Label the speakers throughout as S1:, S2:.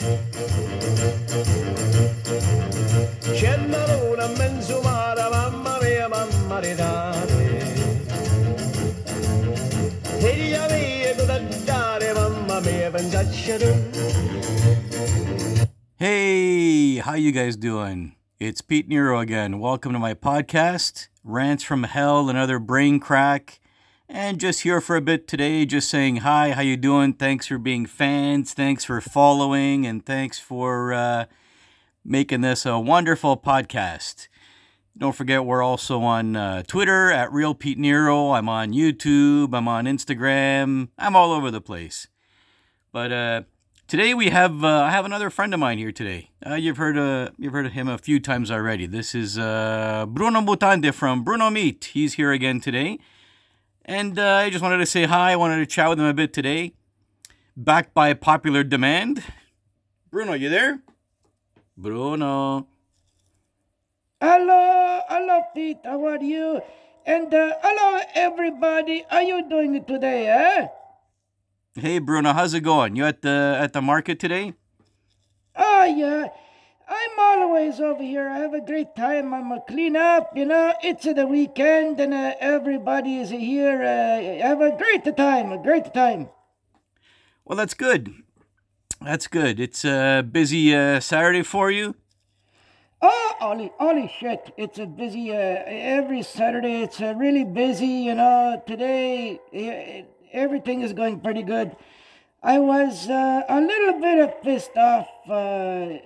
S1: C'è la luna mamma mia, mamma mamma mia,
S2: Hey, how you guys doing? It's Pete Nero again. Welcome to my podcast, Rants from Hell, another brain crack. And just here for a bit today, just saying hi, how you doing? Thanks for being fans, thanks for following, and thanks for uh, making this a wonderful podcast. Don't forget, we're also on uh, Twitter at Real Pete Nero. I'm on YouTube. I'm on Instagram. I'm all over the place. But uh, today we have uh, I have another friend of mine here today. Uh, you've heard uh, you've heard of him a few times already. This is uh, Bruno Mutande from Bruno Meat. He's here again today, and uh, I just wanted to say hi. I wanted to chat with him a bit today. Back by popular demand. Bruno, you there? Bruno.
S3: Hello, hello, Pete. How are you? And uh, hello, everybody. How are you doing today, eh?
S2: Hey Bruno, how's it going? You at the at the market today?
S3: Oh, yeah. I'm always over here. I have a great time. I'm a clean up, you know. It's the weekend and uh, everybody is here. Uh, have a great time, a great time.
S2: Well, that's good. That's good. It's a busy uh, Saturday for you.
S3: Oh, holy, holy shit. It's a busy, uh, every Saturday. It's uh, really busy, you know. Today, everything is going pretty good. I was uh, a little bit of pissed off uh,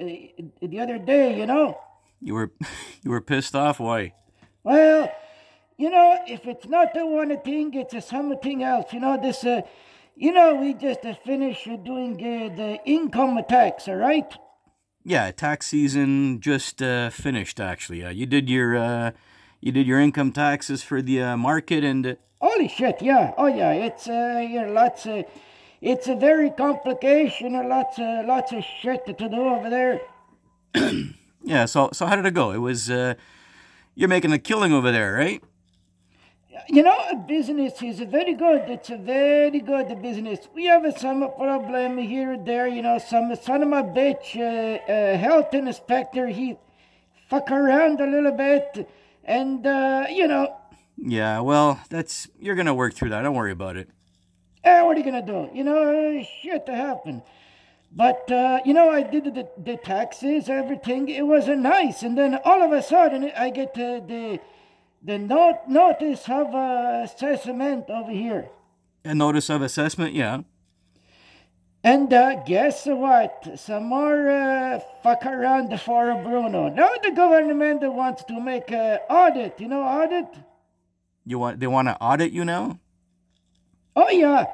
S3: the other day, you know.
S2: You were you were pissed off. Why?
S3: Well, you know, if it's not the one thing, it's a something else. You know, this, uh, you know, we just uh, finished doing uh, the income tax, all right?
S2: Yeah, tax season just uh, finished. Actually, uh, you did your uh, you did your income taxes for the uh, market, and uh,
S3: Holy shit, yeah. Oh, yeah, it's, uh, you know, lots of, it's a very complication, and lots of, lots of shit to do over there.
S2: yeah. So so how did it go? It was uh, you're making a killing over there, right?
S3: You know, a business is very good. It's a very good business. We have some problem here and there. You know, some son of a bitch, uh, uh, health inspector, he fuck around a little bit, and uh, you know,
S2: Yeah. Well, that's you're gonna work through that. Don't worry about it.
S3: Eh, what are you gonna do? You know, shit to happen. But uh, you know, I did the, the taxes, everything. It was uh, nice, and then all of a sudden, I get uh, the the note notice of uh, assessment over here.
S2: A notice of assessment. Yeah.
S3: And uh, guess what? Some more uh, fuck around for Bruno. Now the government wants to make an audit. You know, audit?
S2: You want they want to audit you now?
S3: Oh yeah,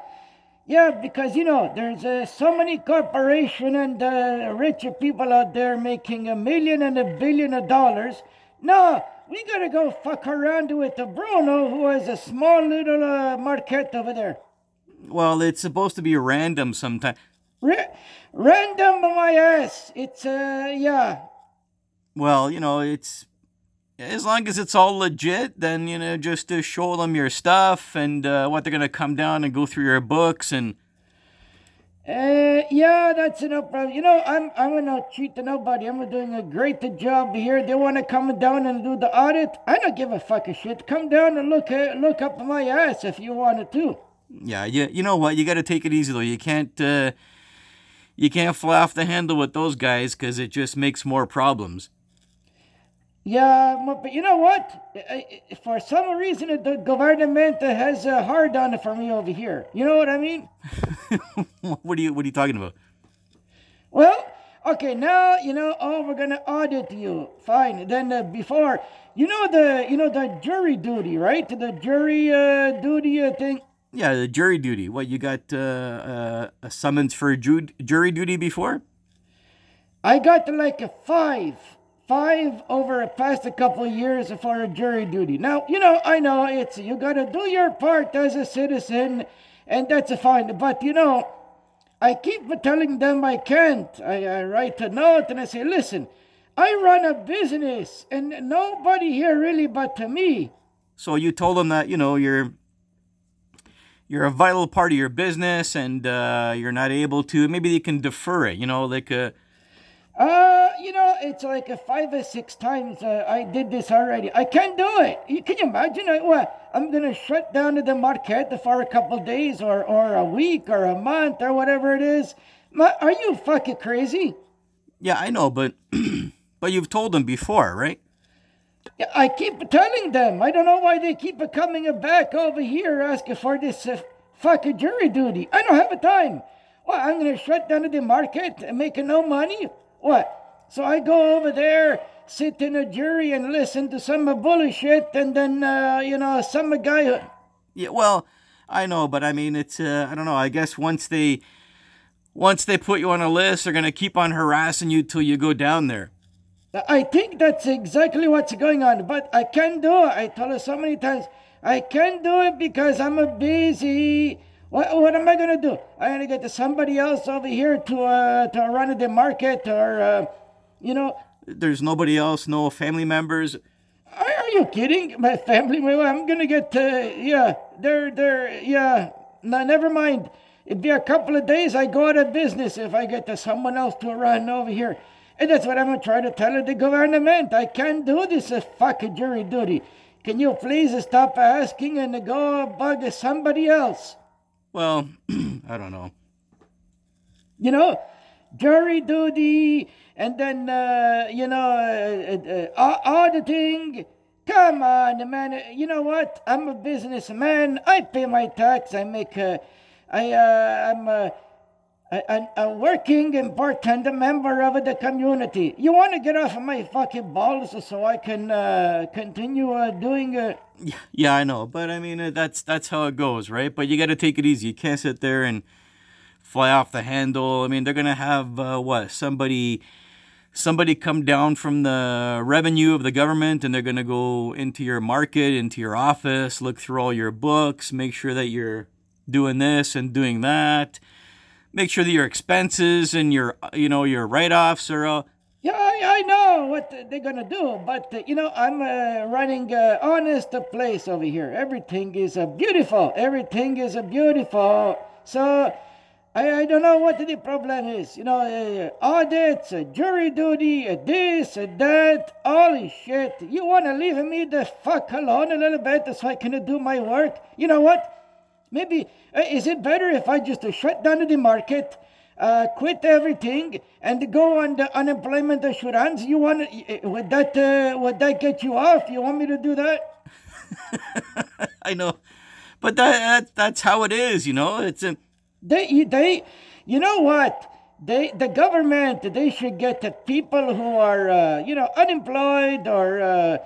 S3: yeah. Because you know, there's uh, so many corporation and uh, rich people out there making a million and a billion of dollars. No, we gotta go fuck around with the Bruno, who has a small little uh, market over there.
S2: Well, it's supposed to be random sometimes.
S3: Ra- random my ass. It's uh yeah.
S2: Well, you know, it's as long as it's all legit, then you know, just to show them your stuff and uh, what they're gonna come down and go through your books and
S3: Uh, yeah, that's no problem. You know, I'm I'm not cheating nobody. I'm doing a great job here. They want to come down and do the audit. I don't give a fuck a shit. Come down and look uh, look up my ass if you wanted to.
S2: yeah, you you know what? You got to take it easy though. You can't uh, you can't fly off the handle with those guys because it just makes more problems.
S3: Yeah, but you know what? For some reason, the government has a hard on for me over here. You know what I mean?
S2: what are you what are you talking about?
S3: Well, okay, now you know. Oh, we're gonna audit you. Fine. Then uh, before, you know the you know the jury duty, right? The jury uh, duty uh, thing.
S2: Yeah, the jury duty. What you got uh, uh, a summons for ju- jury duty before?
S3: I got like a five, five over a past a couple of years for a jury duty. Now, you know, I know it's you got to do your part as a citizen, and that's fine. But you know, I keep telling them I can't. I, I write a note and I say, listen, I run a business, and nobody here really but to me.
S2: So you told them that you know you're you're a vital part of your business and uh, you're not able to. Maybe they can defer it. You know, like uh,
S3: Uh, you know, it's like a five or six times uh, I did this already. I can't do it. You, can you imagine? I, what? I'm gonna shut down the market for a couple days, or or a week, or a month, or whatever it is. Ma, are you fucking crazy?
S2: yeah, I know, but but you've told them before, right?
S3: Yeah, I keep telling them. I don't know why they keep coming back over here asking for this uh, fucking jury duty. I don't have the time. What? I'm gonna shut down the market and make no money? What? So I go over there, sit in a jury, and listen to some bullshit, and then uh, you know some guy. Who,
S2: Yeah, well, I know, but I mean, it's uh, I don't know. I guess once they once they put you on a list, they're gonna keep on harassing you till you go down there.
S3: I think that's exactly what's going on, but I can't do it. I told her so many times, I can't do it because I'm a busy. What, what am I gonna do? I'm gonna get somebody else over here to uh, to run the market, or uh, you know,
S2: There's nobody else, no family members.
S3: are, you kidding? My family, I'm gonna get uh, yeah, they're they're yeah. No, never mind. It'd be a couple of days. I go out of business if I get to someone else to run over here. And that's what I'm gonna try to tell the government. I can't do this uh, fucking jury duty. Can you please stop asking and go bug somebody else?
S2: Well, I don't know.
S3: You know, jury duty, and then uh, you know, uh, uh, auditing. Come on, man. You know what? I'm a businessman. I pay my tax. I make. Uh, I uh, I'm. A, a, a working important member of the community. You want to get off of my fucking balls so I can uh, continue uh, doing. Uh,
S2: Yeah, yeah, I know, but I mean uh, that's that's how it goes, right? But you got to take it easy. You can't sit there and fly off the handle. I mean, they're gonna have uh, what somebody somebody come down from the revenue of the government and they're going to go into your market, into your office, look through all your books, make sure that you're doing this and doing that. Make sure that your expenses and your you know your write-offs are
S3: Yeah, I, I know what they're gonna do, but uh, you know I'm uh, running a honest place over here. Everything is uh, beautiful. Everything is uh, beautiful. So I, I don't know what the problem is. You know, uh, audits, uh, jury duty, uh, this, uh, that, holy shit. You wanna leave me the fuck alone a little bit so I can do my work? You know what? Maybe uh, is it better if I just uh, shut down the market? Uh, quit everything and go on the unemployment assurance. You want uh, would that uh, would that get you off? You want me to do that?
S2: I know. But that, that that's how it is, you know. It's a,
S3: They they, you know what? They the government they should get the people who are uh, you know unemployed or.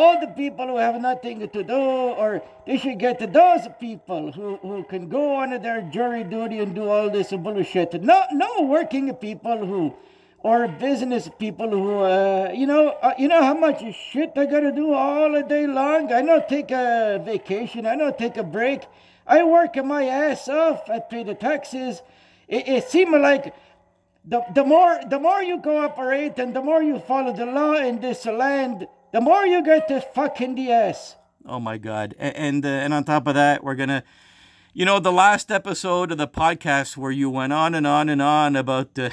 S3: All the people who have nothing to do, or they should get those people who, who can go on their jury duty and do all this bullshit. No, no working people who, or business people who, uh, you know, uh, you know how much shit I gotta do all day long. I don't take a vacation. I don't take a break. I work my ass off. I pay the taxes. It, it seems like the, the more the more you cooperate and the more you follow the law in this land, the more you get the fuck in the ass.
S2: oh my god. A- And uh, and on top of that, we're going to you know, the last episode of the podcast where you went on and on and on about uh,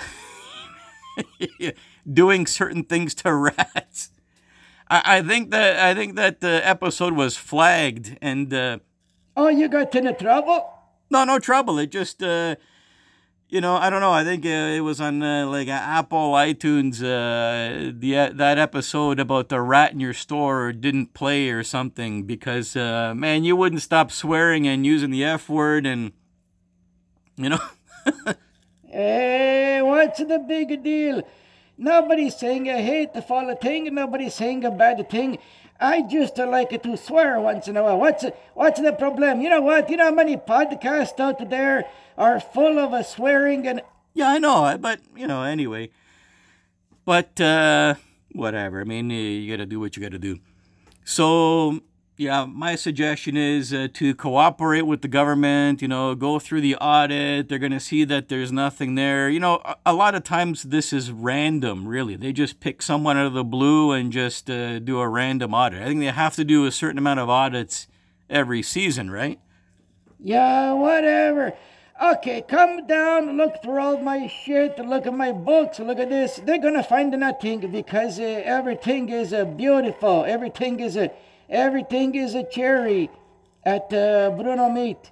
S2: doing certain things to rats. I, I think that I think that the episode was flagged and uh,
S3: Oh, you got into trouble?
S2: no, no trouble. It just uh, you know, I don't know. I think uh, it was on uh, like Apple iTunes. Uh, the uh, that episode about the rat in your store didn't play or something because uh, man, you wouldn't stop swearing and using the f word and you know.
S3: Hey, what's the big deal? Nobody's saying a hateful thing, nobody's saying a bad thing. I just like to swear once in a while. What's what's the problem? You know what? You know how many podcasts out there are full of uh, swearing and
S2: Yeah, I know, but you know, anyway. But uh whatever. I mean, you got to do what you got to do. So, yeah, my suggestion is uh, to cooperate with the government, you know, go through the audit. They're going to see that there's nothing there. You know, a, a lot of times this is random, really. They just pick someone out of the blue and just uh, do a random audit. I think they have to do a certain amount of audits every season, right?
S3: Yeah, whatever. Okay, come down, look through all my shit, look at my books, look at this. They're gonna find nothing because uh, everything is uh, beautiful. Everything is a, everything is a cherry at uh, Bruno Meat.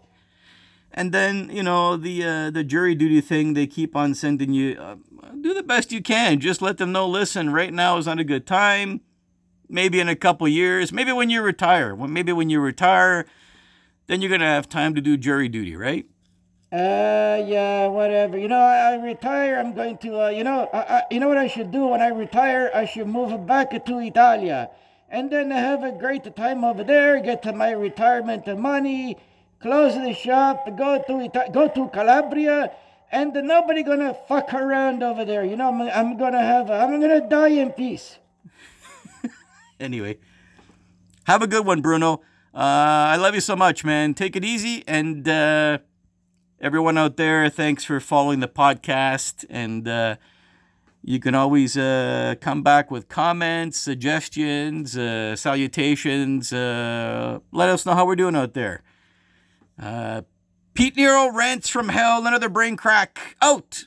S2: And then you know the uh, the jury duty thing. They keep on sending you. Uh, do the best you can. Just let them know. Listen, right now is not a good time. Maybe in a couple years. Maybe when you retire. Maybe when you retire, then you're gonna have time to do jury duty, right?
S3: Uh, yeah, whatever. You know, I, I retire. I'm going to, uh, you know, I, I, you know what I should do when I retire? I should move back to Italia, and then have a great time over there. Get my retirement money, close the shop, go to Ita- go to Calabria, and nobody gonna fuck around over there. You know, I'm, I'm gonna have, a, I'm gonna die in peace.
S2: Anyway, have a good one, Bruno. Uh, I love you so much, man. Take it easy. And uh, everyone out there, thanks for following the podcast. And uh, you can always uh, come back with comments, suggestions, uh, salutations. Uh, let us know how we're doing out there. Uh, Pete Nero rants from hell, another brain crack. Out.